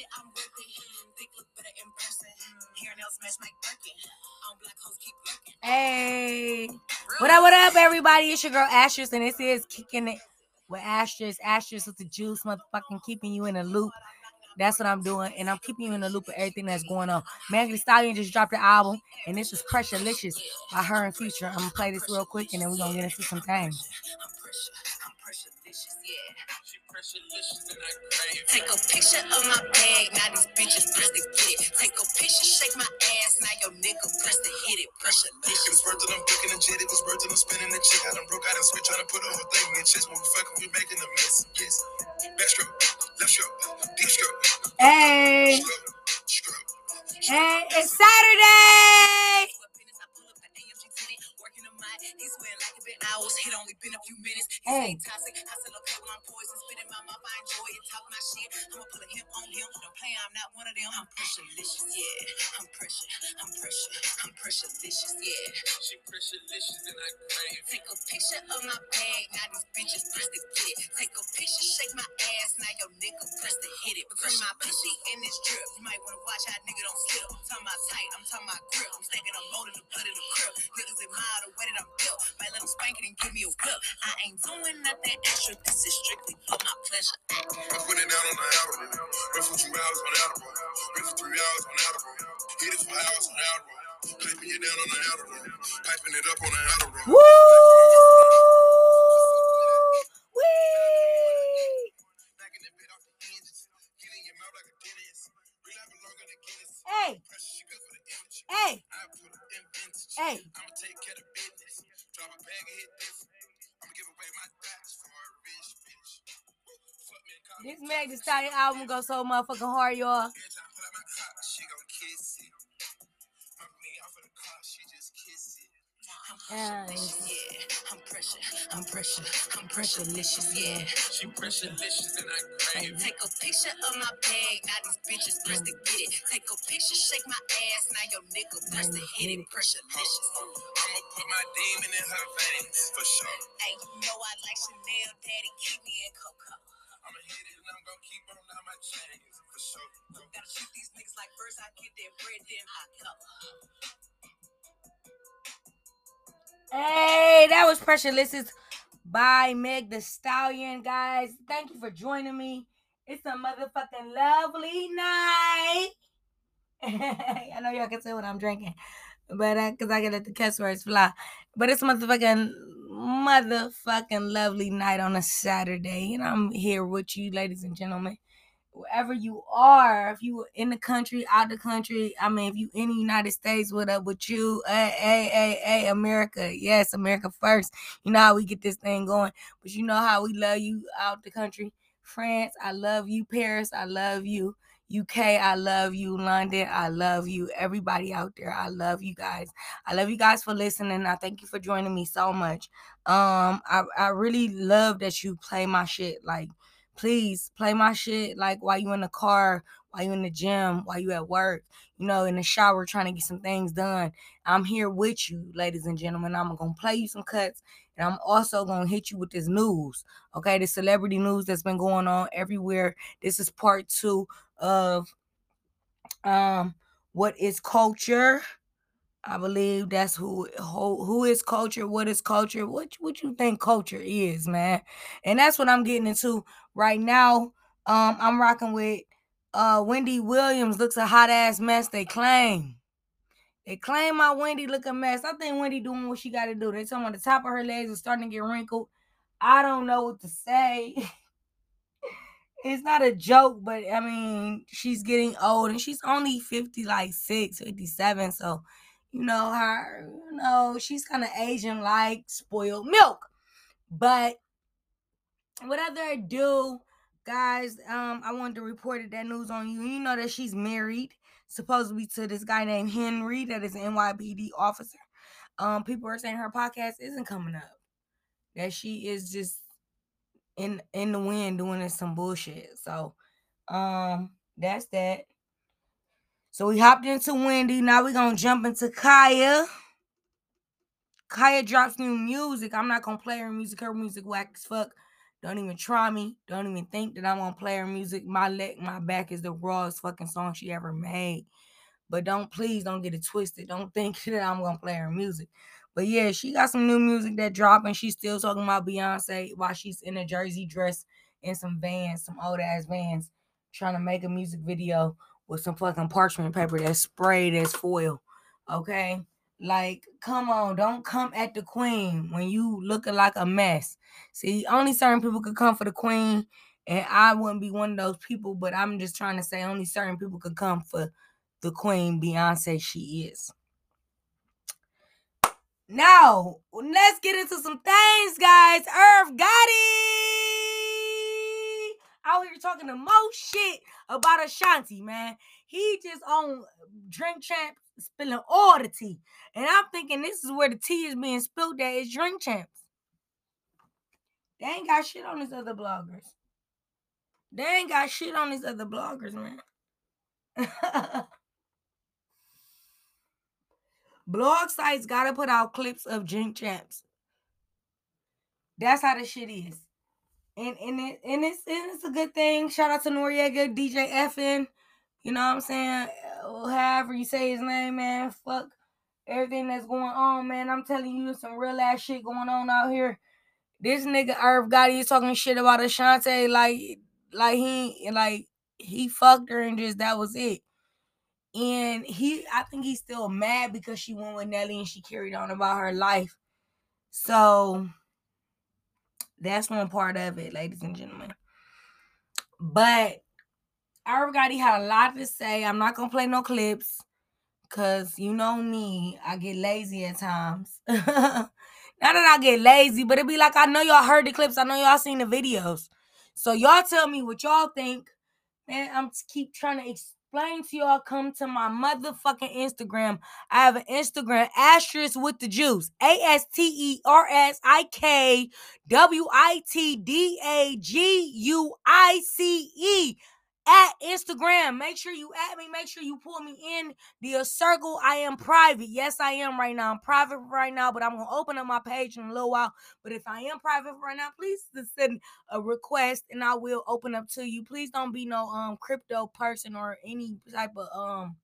shit, I'm with it. Think look better in person. Hair nails match Birkin. On black hoes keep lurking. Hey, what up, what up, everybody? It's your girl Ashes, and this is kicking it with Ashes. Ashes with the juice, motherfucking keeping you in a loop. That's what I'm doing, and I'm keeping you in the loop of everything that's going on. Megan Thee Stallion just dropped the album, and this was Pressurelicious by her and Future. I'm gonna play this real quick, and then we're gonna get into some things. I'm pressure, I'm pressurelicious, yeah. Take a picture of my bag, now these bitches press to get it. Take a picture, shake my ass, now your nigga press to hit it. Pressure It was worth it, I'm booking a jet. It was worth it, I'm spinning the chick. I done broke out and switch, trying to put the whole thing in chest. When we fucking, we making a mess. Yes. Backstroke, left stroke, deep stroke, Hey, stroke, stroke. hey, it's Saturday. Sweatpants, I pull up the AMG tenant, working the mind. He's sweating like it been hours, it only been a few minutes. He Hey. say toxic, I still okay when I'm poison, shit. I'ma put a hip on him, don't play, I'm not one of them. I'm pressurelicious, yeah. I'm pressure, I'm pressure, I'm pressurelicious, yeah. She pressurelicious and I crave. Take a picture of my bag, now these bitches press to get it. Take a picture, shake my ass, now your nigga press to hit it. Between my pussy and this drip, you might wanna watch how a nigga don't slip. I'm talking about tight, I'm talking about grip. I'm stacking up more than the blood in the crib. Niggas admire the way that I'm built. Might let them spank it and give me a whip. I ain't doing nothing extra, this is strictly for my pleasure. I put it down on the album. Went two hours on Adderall. Three hours on Adderall. Hit it for hours on Adderall. It down on the Adderall. Piping it up on the Adderall. Woo! Stallion album goes so motherfucking hard, y'all. Yeah. I'm pressure, I'm pressure, I'm pressurelicious, yeah. She pressurelicious and I crave. Take a picture of my bag, now these bitches press to get it. Take a picture, shake my ass, now your nigga press to hit it. Pressurelicious. I'ma put my demon in her veins for sure. Hey, you know I like Chanel, daddy, keep me in Coco. Hey, that was Pressurelicious by Meg the Stallion, guys. Thank you for joining me. It's a motherfucking lovely night. I know y'all can see what I'm drinking, but I, cause I can let the cuss words fly. But it's a motherfucking motherfucking lovely night on a Saturday, and I'm here with you, ladies and gentlemen. Wherever you are, if you in the country, out the country, I mean, if you in the United States, what up with you? Hey, hey, hey, hey, America. Yes, America first. You know how we get this thing going, but you know how we love you out the country. France, I love you. Paris, I love you. UK, I love you. London, I love you. Everybody out there, I love you guys. I love you guys for listening. I thank you for joining me so much. Um, I, I really love that you play my shit. Like, please play my shit like while you in the car, while you in the gym, while you at work, you know, in the shower trying to get some things done. I'm here with you, ladies and gentlemen. I'm gonna play you some cuts and I'm also gonna hit you with this news. Okay, the celebrity news that's been going on everywhere. This is part two of um what is culture. I believe that's who who, who is culture, what is culture, what what you think culture is, man. And that's what I'm getting into right now. Um, I'm rocking with uh Wendy Williams looks a hot ass mess, they claim. They claim my Wendy look a mess. I think Wendy doing what she gotta do. They talking about the top of her legs is starting to get wrinkled. I don't know what to say. it's not a joke, but I mean, she's getting old and she's only 50, like 6, 57. So, you know, her, you know, she's kind of Asian like spoiled milk. But whatever I do, guys, um, I wanted to report that news on you. You know that she's married, supposedly to this guy named Henry, that is an NYPD officer. Um, people are saying her podcast isn't coming up. That she is just in in the wind doing some bullshit. So, um, that's that. So we hopped into Wendy. Now we're gonna jump into Khia. Khia drops new music. I'm not gonna play her music. Her music whack as fuck. Don't even try me. Don't even think that I'm gonna play her music. My leg, my back is the rawest fucking song she ever made. But don't please don't get it twisted. Don't think that I'm gonna play her music. But yeah, she got some new music that dropping. She's still talking about Beyonce while she's in a jersey dress in some vans, some old ass vans, trying to make a music video with some fucking parchment paper that's sprayed as foil. Okay. Like, come on, don't come at the queen when you looking like a mess. See, only certain people could come for the queen, and I wouldn't be one of those people, but I'm just trying to say only certain people could come for the queen Beyonce she is. Now, let's get into some things, guys. Irv Gotti out here talking the most shit about Ashanti, man. He just on Drink Champ spilling all the tea. And I'm thinking this is where the tea is being spilled at is Drink Champs. They ain't got shit on these other bloggers. They ain't got shit on these other bloggers, man. Blog sites gotta put out clips of Drink Champs. That's how the shit is. And and it and it's and it's a good thing. Shout out to Noreaga, DJ EFN. You know what I'm saying? Uh, however you say his name, man. Fuck everything that's going on, man. I'm telling you, some real ass shit going on out here. This nigga Irv Gotti is talking shit about Ashanti, like, like he, like he fucked her and just that was it. And he, I think he's still mad because she went with Nelly and she carried on about her life. So that's one part of it, ladies and gentlemen. But Gotti had a lot to say. I'm not gonna play no clips because you know me, I get lazy at times. not that I get lazy, but it be like I know y'all heard the clips, I know y'all seen the videos. So y'all tell me what y'all think. Man, I'm keep trying to explain to y'all. Come to my motherfucking Instagram. I have an Instagram asterisk with the juice. A S T E R S I K W I T D A G U I C E at Instagram. Make sure you add me. Make sure you pull me in the circle. I am private. Yes, I am right now. I'm private right now, but I'm gonna open up my page in a little while. But if I am private right now, please send a request and I will open up to you. Please don't be no um crypto person or any type of um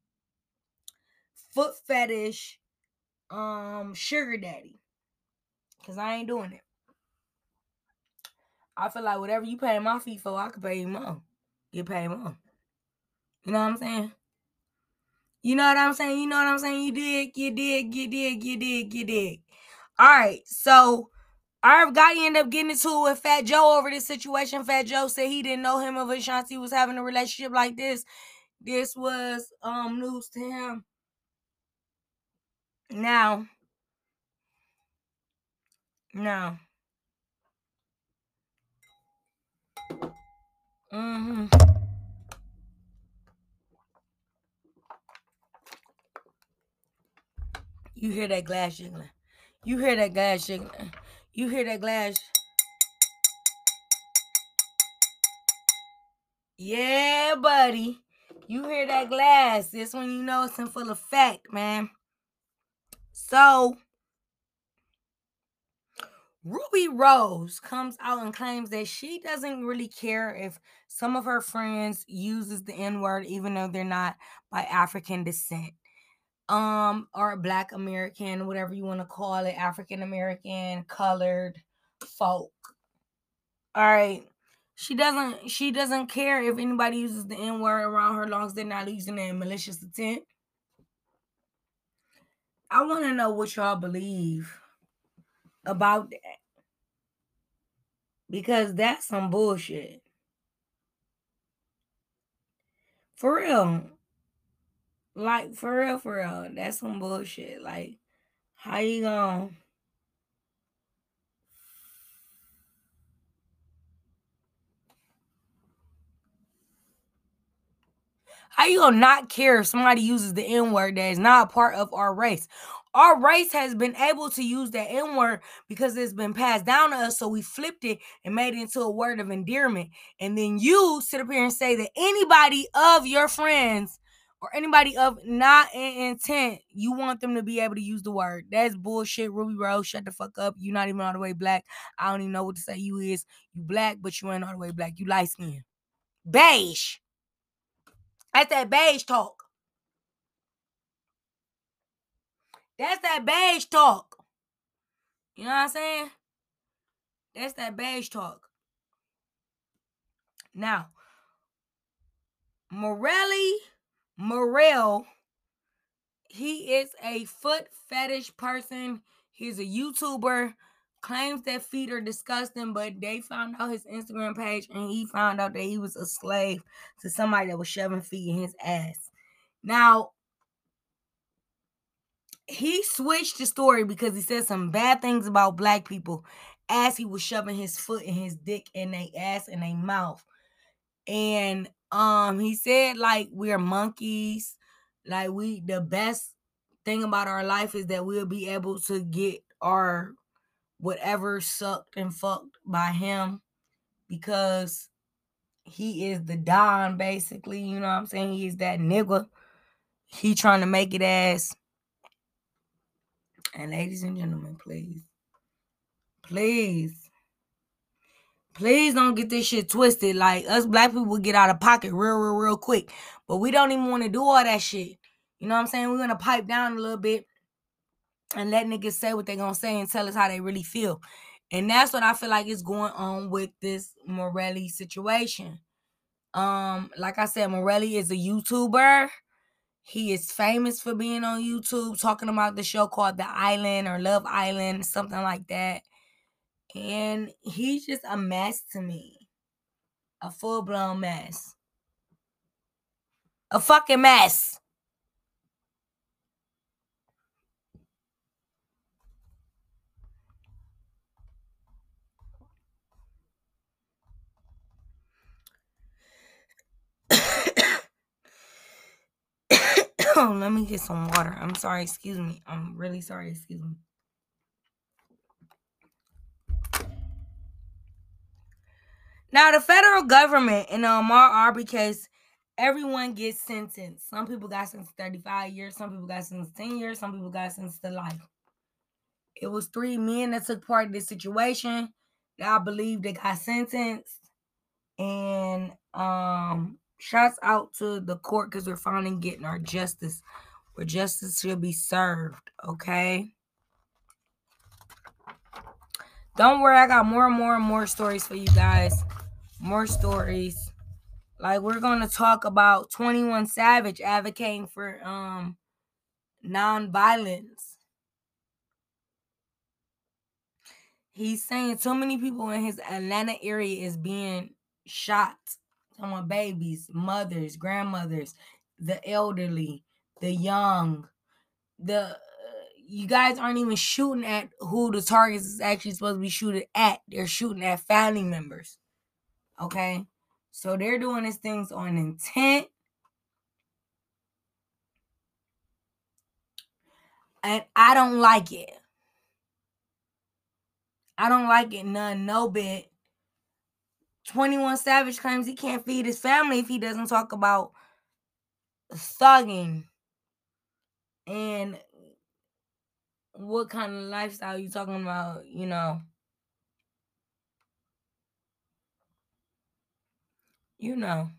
foot fetish um sugar daddy. Cause I ain't doing it. I feel like whatever you pay my fee for, I could pay you more get paid more. You know what I'm saying? You know what I'm saying? You know what I'm saying? You did, you did, you did, you did, you did. All right, so Irv Gotti ended up getting into it with Fat Joe over this situation. Fat Joe said he didn't know him of Ashanti was having a relationship like this. This was um news to him. Now, now, Mm-hmm. You hear that glass jiggling. You hear that glass jiggling. You hear that glass. Yeah, buddy. You hear that glass. This one you know it's in full effect, man. So Rubi Rose comes out and claims that she doesn't really care if some of her friends uses the N-word even though they're not by African descent. Um or black American, whatever you want to call it, African American, colored folk. All right. She doesn't she doesn't care if anybody uses the N-word around her long as they're not using it in malicious intent. I want to know what y'all believe about that. Because that's some bullshit. For real. Like, for real, for real. That's some bullshit. Like, how you gonna. How you gonna not care if somebody uses the N word that is not a part of our race? Our race has been able to use that N word because it's been passed down to us. So we flipped it and made it into a word of endearment. And then you sit up here and say that anybody of your friends or anybody of not in intent, you want them to be able to use the word. That's bullshit. Rubi Rose, shut the fuck up. You're not even all the way black. I don't even know what to say. You is you black, but you ain't all the way black. You light skin. Beige. That's that beige talk. That's that beige talk. You know what I'm saying? That's that beige talk. Now, Morelli Morel, he is a foot fetish person. He's a YouTuber. Claims that feet are disgusting, but they found out his Instagram page and he found out that he was a slave to somebody that was shoving feet in his ass. Now, he switched the story because he said some bad things about black people as he was shoving his foot and his dick in their ass and their mouth. And um he said like we're monkeys, like we the best thing about our life is that we'll be able to get our whatever sucked and fucked by him because he is the Don, basically. You know what I'm saying? He is that nigga. He trying to make it as and ladies and gentlemen, please, please, please don't get this shit twisted. Like us black people get out of pocket real, real, real quick. But we don't even want to do all that shit. You know what I'm saying? We're gonna pipe down a little bit and let niggas say what they're gonna say and tell us how they really feel. And that's what I feel like is going on with this Morelli situation. Um, like I said, Morelli is a YouTuber. He is famous for being on YouTube talking about the show called The Island or Love Island, something like that. And he's just a mess to me. A full blown mess. A fucking mess. Oh, let me get some water. I'm sorry, excuse me. I'm really sorry, excuse me. Now, the federal government in the Ahmaud Arbery case, everyone gets sentenced. Some people got sentenced 35 years, some people got sentenced 10 years, some people got sentenced to life. It was three men that took part in this situation that I believe they got sentenced. And um shouts out to the court because we're finally getting our justice where justice should be served, okay? Don't worry, I got more and more and more stories for you guys. More stories. Like we're gonna talk about 21 Savage advocating for um non-violence. He's saying so many people in his Atlanta area is being shot Talking about babies, mothers, grandmothers, the elderly, the young. The uh, you guys aren't even shooting at who the targets is actually supposed to be shooting at. They're shooting at family members. Okay? So they're doing these things on intent. And I don't like it. I don't like it none, no bit. 21 Savage claims he can't feed his family if he doesn't talk about thugging and what kind of lifestyle you talking about, you know. You know.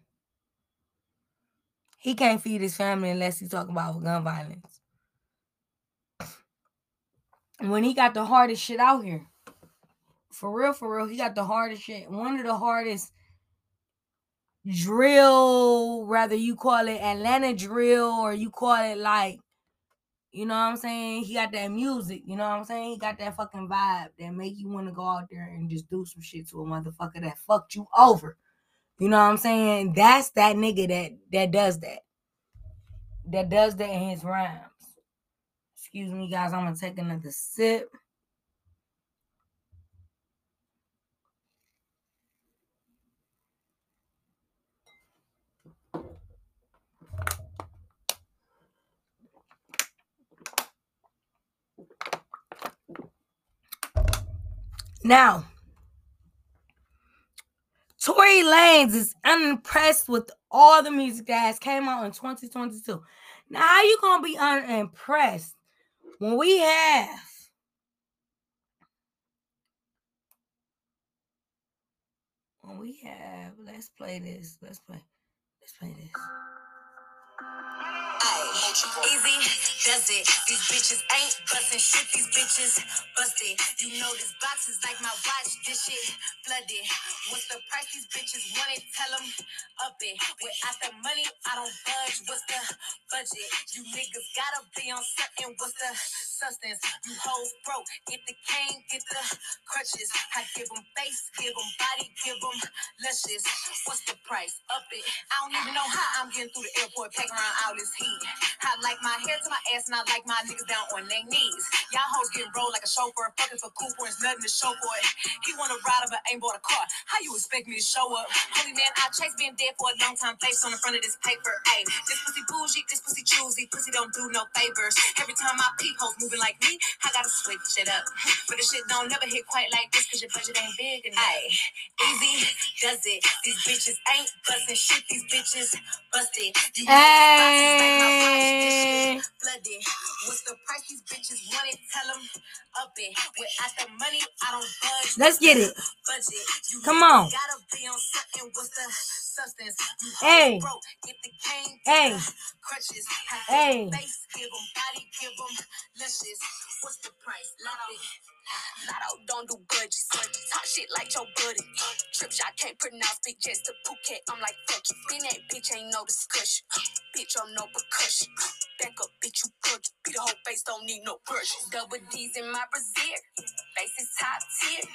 He can't feed his family unless he talk about gun violence. When he got the hardest shit out here. For real, for real, he got the hardest shit. One of the hardest drill, rather you call it Atlanta drill or you call it like, you know what I'm saying? He got that music, you know what I'm saying? He got that fucking vibe that make you want to go out there and just do some shit to a motherfucker that fucked you over. You know what I'm saying? That's that nigga that that does that. That does that in his rhymes. Excuse me, guys. I'm gonna take another sip. Now, Tory Lanez is unimpressed with all the music that has came out in 2022. Now, how you gonna be unimpressed when we have when we have let's play this. Let's play. Let's play this. Easy does it. These bitches ain't busting shit. These bitches busted. You know this box is like my watch. This shit flooded. What's the price? These bitches want it. Tell them up it. Without the money, I don't budge. What's the budget? You niggas gotta be on something. What's the substance? You hoes broke. Get the cane, get the crutches. I give them face, give them body, give them luscious. What's the price? Up it. I don't even know how I'm getting through the airport, packing around all this heat. I like my hair to my ass, and I like my niggas down on their knees. Y'all hoes getting rolled like a chauffeur, fucking for Cooper, and nothing to show for it. He wanna ride but ain't bought a car. How you expect me to show up? Holy man, I chase being dead for a long time, face on the front of this paper. Ayy, this pussy bougie, this pussy choosy, pussy don't do no favors. Every time I peep hoes moving like me, I gotta switch it up. But the shit don't never hit quite like this, cause your budget ain't big enough. Ayy, easy does it. These bitches ain't busting shit, these bitches busted. You know boxes like my watch, this shit Hey. flooded. What's the price? These bitches want it, tell them up it. Without the money, I don't budge. Let's get it. Budget. You Come on. Gotta be on something. What's the substance? You Hey. broke. Get the cane. Hey. Get the crutches. I give Hey. 'em face, give 'em body, give 'em luscious. What's the price? Latto. Latto don't do budgets. Talk shit like your buddy. Trip shot can't pronounce big just to Phuket. I'm like, fuck you. Been that bitch ain't no discussion. Bitch, I'm no percussion. Back up, bitch, you good. Be the whole face, don't need no brush. Double D's in my brazier. Face is top tier.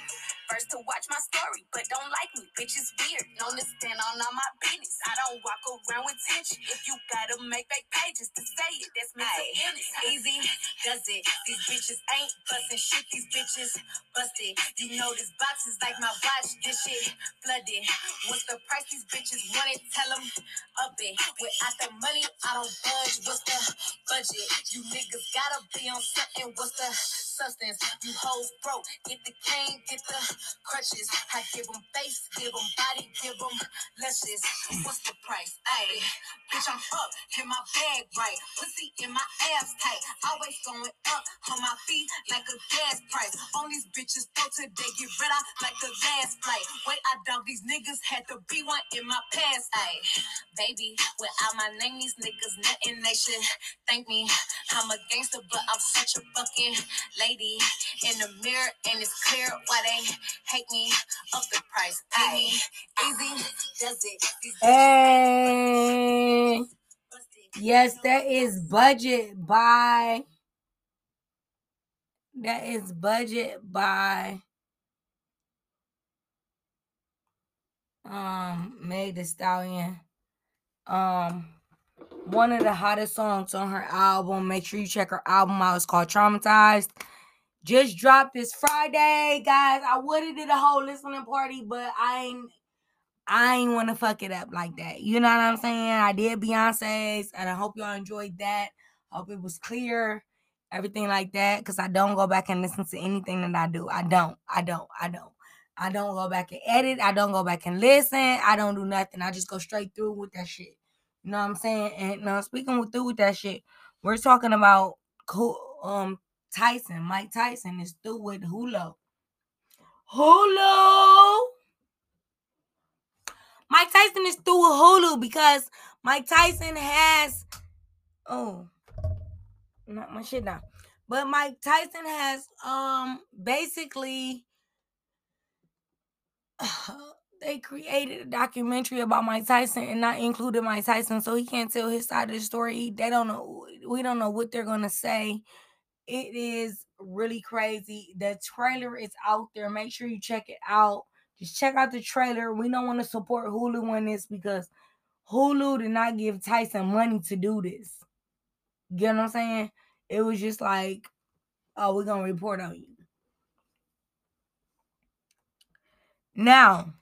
First to watch my story, but don't like me. Bitch is weird. Known to stand on all my business. I don't walk around with tension. If you gotta make fake pages to say it, that's illness. Easy does it. These bitches ain't busting shit. These bitches busted. You know this box is like my watch. This shit flooded. What's the price? These bitches want it. Tell them up it. Without the money, I don't budge. What's the budget? You niggas gotta be on something. What's the substance? You hoes broke. Get the cane, get the crutches. I give them face, give them body, give them luscious. What's the price? Ayy, bitch, I'm up. Hit my bag right. Pussy in my ass tight. Always going up on my feet like a gas price. On these bitches, throw today, get rid of like the last flight. Wait, I doubt these niggas had to be one in my past. Ayy, baby, without my name, these niggas nothing. They should thank me. I'm a gangster, but I'm such a fucking lady. In the mirror, and it's clear why they hate me. Up the price, ayy. Easy does it. Hey. Yes, that is budget by that is budget by um Meg the Stallion. Um one of the hottest songs on her album. Make sure you check her album out. It's called Traumazine. Just dropped this Friday, guys. I would have did a whole listening party, but I ain't I ain't want to fuck it up like that. You know what I'm saying? I did Beyonce's, and I hope y'all enjoyed that. Hope it was clear, everything like that. Because I don't go back and listen to anything that I do. I don't. I don't. I don't. I don't go back and edit. I don't go back and listen. I don't do nothing. I just go straight through with that shit. You know what I'm saying? And now speaking with through with that shit, we're talking about cool, um Tyson. Mike Tyson is through with Hulu. Hulu. Mike Tyson is through with Hulu because Mike Tyson has oh not my shit now. But Mike Tyson has um basically they created a documentary about Mike Tyson and not included Mike Tyson, so he can't tell his side of the story. They don't know. We don't know what they're gonna say. It is really crazy. The trailer is out there. Make sure you check it out. Just check out the trailer. We don't want to support Hulu on this because Hulu did not give Tyson money to do this. You know what I'm saying? It was just like, oh, we're gonna report on you. Now,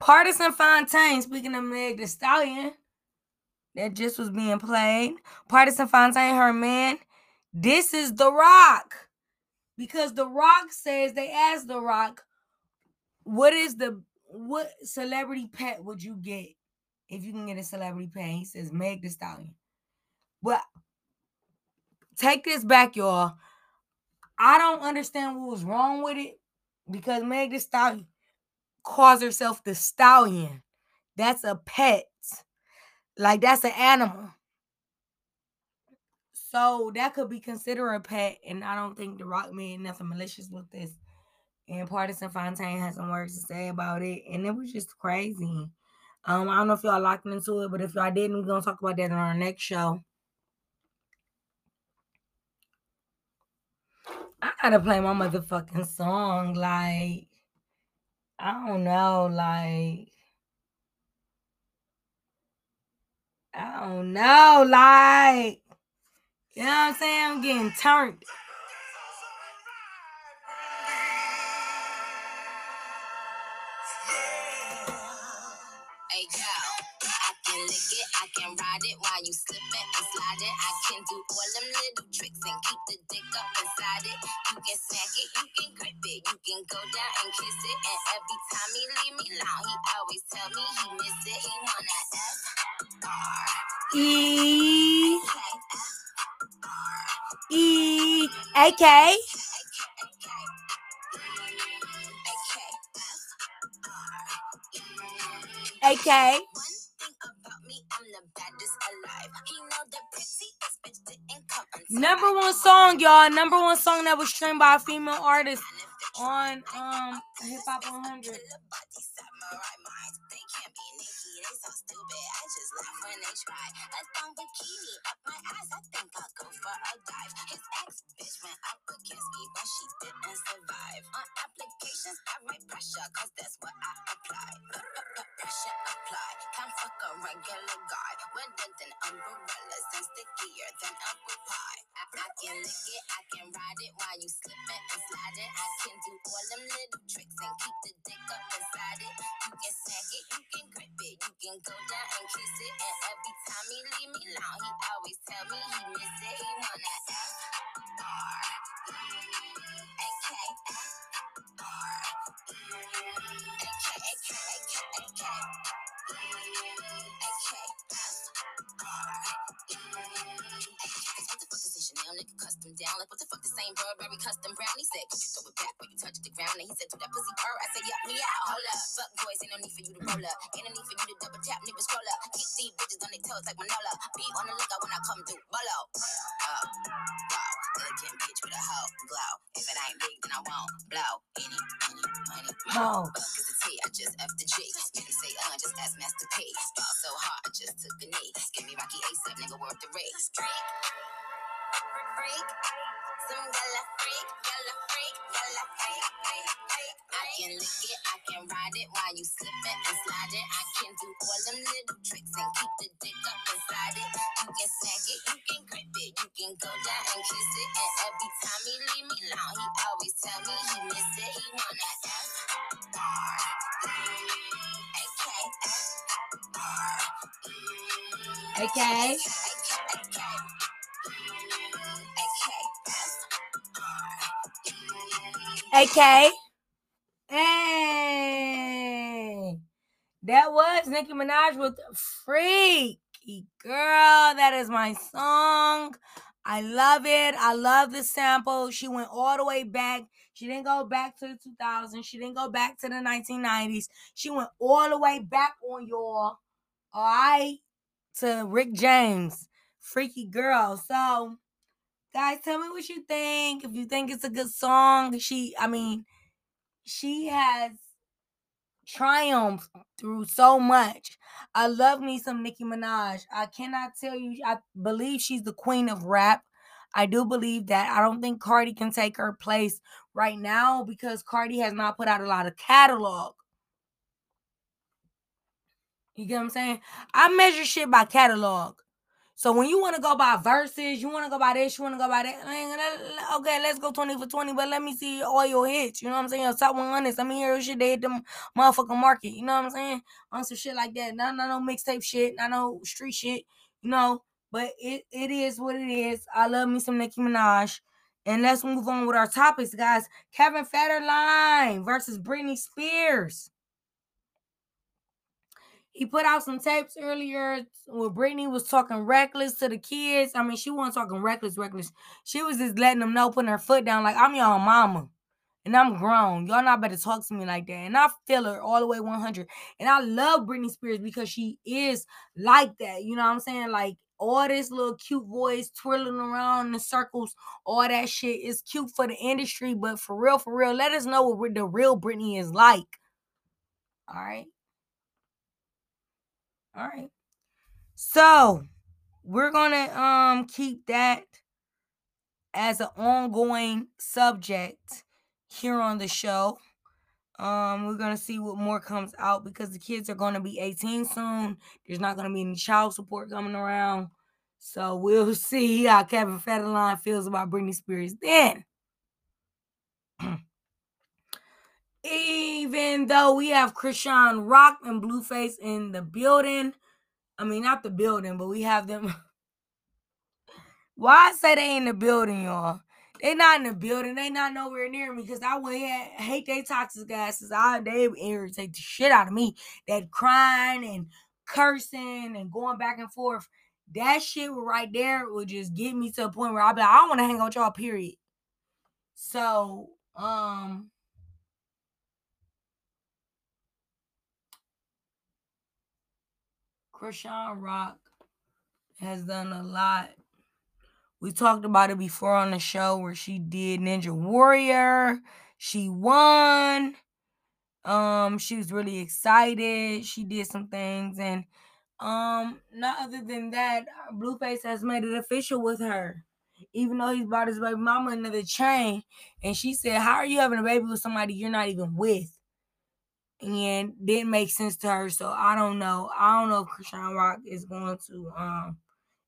Pardison Fontaine, speaking of Meg the Stallion, that just was being played. Pardison Fontaine, her man, this is The Rock. Because The Rock says they asked The Rock, what is the what celebrity pet would you get if you can get a celebrity pet? He says Meg the Stallion. But take this back, y'all. I don't understand what was wrong with it because Meg the Stallion calls herself the Stallion. That's a pet. Like that's an animal. So that could be considered a pet, and I don't think the Rock nothing malicious with this. And Pardison Fontaine had some words to say about it, and it was just crazy. Um, I don't know if y'all locked into it, but if y'all didn't, we're gonna talk about that on our next show. I gotta play my motherfucking song. Like, I don't know, like I don't know, like you know what I'm saying? I'm getting turned. Can ride it while you slipping and sliding. I can do all them little tricks and keep the dick up inside it. You can smack it, you can grip it, you can go down and kiss it. And every time he leave me alone, he always tell me he miss it. He wanna F R E E A K A Number one song, y'all. Number one song that was streamed by a female artist on um Hip Hop 100. Than apple pie. I, I can lick it, I can ride it while you slip it and slide it. I can do all them little you touch the ground? And he said, Do that pussy purr? I said, Yeah, me out. Hold up, fuck boys, ain't no need for you to roll up. Ain't no need for you to double tap, nigga scroll up. Keep these bitches on their toes like Manolo. Be on the lookout when I come through. Bolo. Oh, wow. Elegant bitch with a hoe glow. If it ain't big, then I won't blow. Any, any, money, Oh. Fuck is the T, I just F the G. Didn't say uh, just ask Master P. Fall so hard, I just took a knee. Give me Rocky ASAP, nigga, worth the race. Can lick it, I can ride it while you slipping and sliding. I can do all them little tricks and keep the dick up inside it. You can snack it, you can grip it, you can go down and kiss it. And every time he leave me alone, he always tell me he miss it. He wanna F R A K F R A A K. Hey, that was Nicki Minaj with Freaky Girl. That is my song. I love it. I love the sample. She went all the way back. She didn't go back to the 2000s. She didn't go back to the 1990s. She went all the way back on y'all. All right. To Rick James. Freaky Girl. So, guys, tell me what you think. If you think it's a good song. She, I mean, she has triumphed through so much. I love me some Nicki Minaj. I cannot tell you, I believe she's the queen of rap. I do believe that. I don't think Cardi can take her place right now because Cardi has not put out a lot of catalog. You get what I'm saying? I measure shit by catalog. So when you want to go by verses, you want to go by this, you want to go by that. Okay, let's go 20 for 20, but let me see all your hits. You know what I'm saying? Top 100. Let me hear your shit. They hit the motherfucking market. You know what I'm saying? On some shit like that. Not, not no mixtape shit. Not no street shit. You know? But it, it is what it is. I love me some Nicki Minaj. And let's move on with our topics, guys. Kevin Federline versus Britney Spears. He put out some tapes earlier where Brittany was talking reckless to the kids. I mean, she wasn't talking reckless, reckless. She was just letting them know, putting her foot down, like, I'm your mama. And I'm grown. Y'all not better talk to me like that. And I feel her all the way 100. And I love Britney Spears because she is like that. You know what I'm saying? Like, all this little cute voice twirling around in circles, all that shit is cute for the industry. But for real, for real, let us know what the real Britney is like. All right. All right. So we're gonna um keep that as an ongoing subject here on the show. Um, we're gonna see what more comes out because the kids are gonna be 18 soon. There's not gonna be any child support coming around. So we'll see how Kevin Federline feels about Britney Spears then. Even though we have Chrisean Rock and Blueface in the building, I mean, not the building, but we have them. Why I say they in the building, y'all? They not in the building. They not nowhere near me because I would hate they toxic gases. I they irritate the shit out of me. That crying and cursing and going back and forth. That shit right there would just get me to a point where I'll be like, I don't want to hang out y'all, period. So, um, Chrisean Rock has done a lot. We talked about it before on the show where she did Ninja Warrior. She won. Um, she was really excited. She did some things, and um, not other than that, Blueface has made it official with her. Even though he's bought his baby mama another chain, and she said, "How are you having a baby with somebody you're not even with?" And didn't make sense to her. So I don't know. I don't know if Chrisean Rock is going to um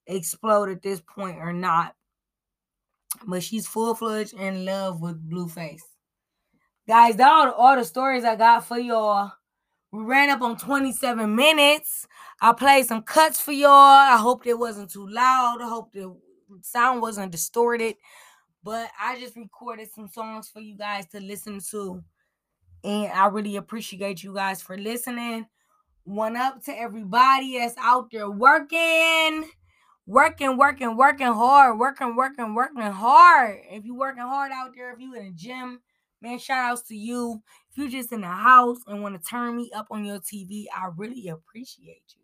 explode at this point or not. But she's full fledged in love with Blueface. Guys, that all, all the stories I got for y'all. We ran up on 27 minutes. I played some cuts for y'all. I hope it wasn't too loud. I hope the sound wasn't distorted. But I just recorded some songs for you guys to listen to. And I really appreciate you guys for listening. One up to everybody that's out there working, working, working, working hard, working, working, working hard. If you're working hard out there, if you in a gym, man, shout outs to you. If you're just in the house and want to turn me up on your TV, I really appreciate you.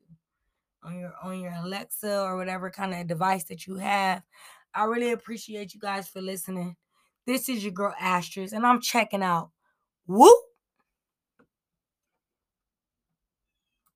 On your on your Alexa or whatever kind of device that you have. I really appreciate you guys for listening. This is your girl Astress, and I'm checking out. Whoop!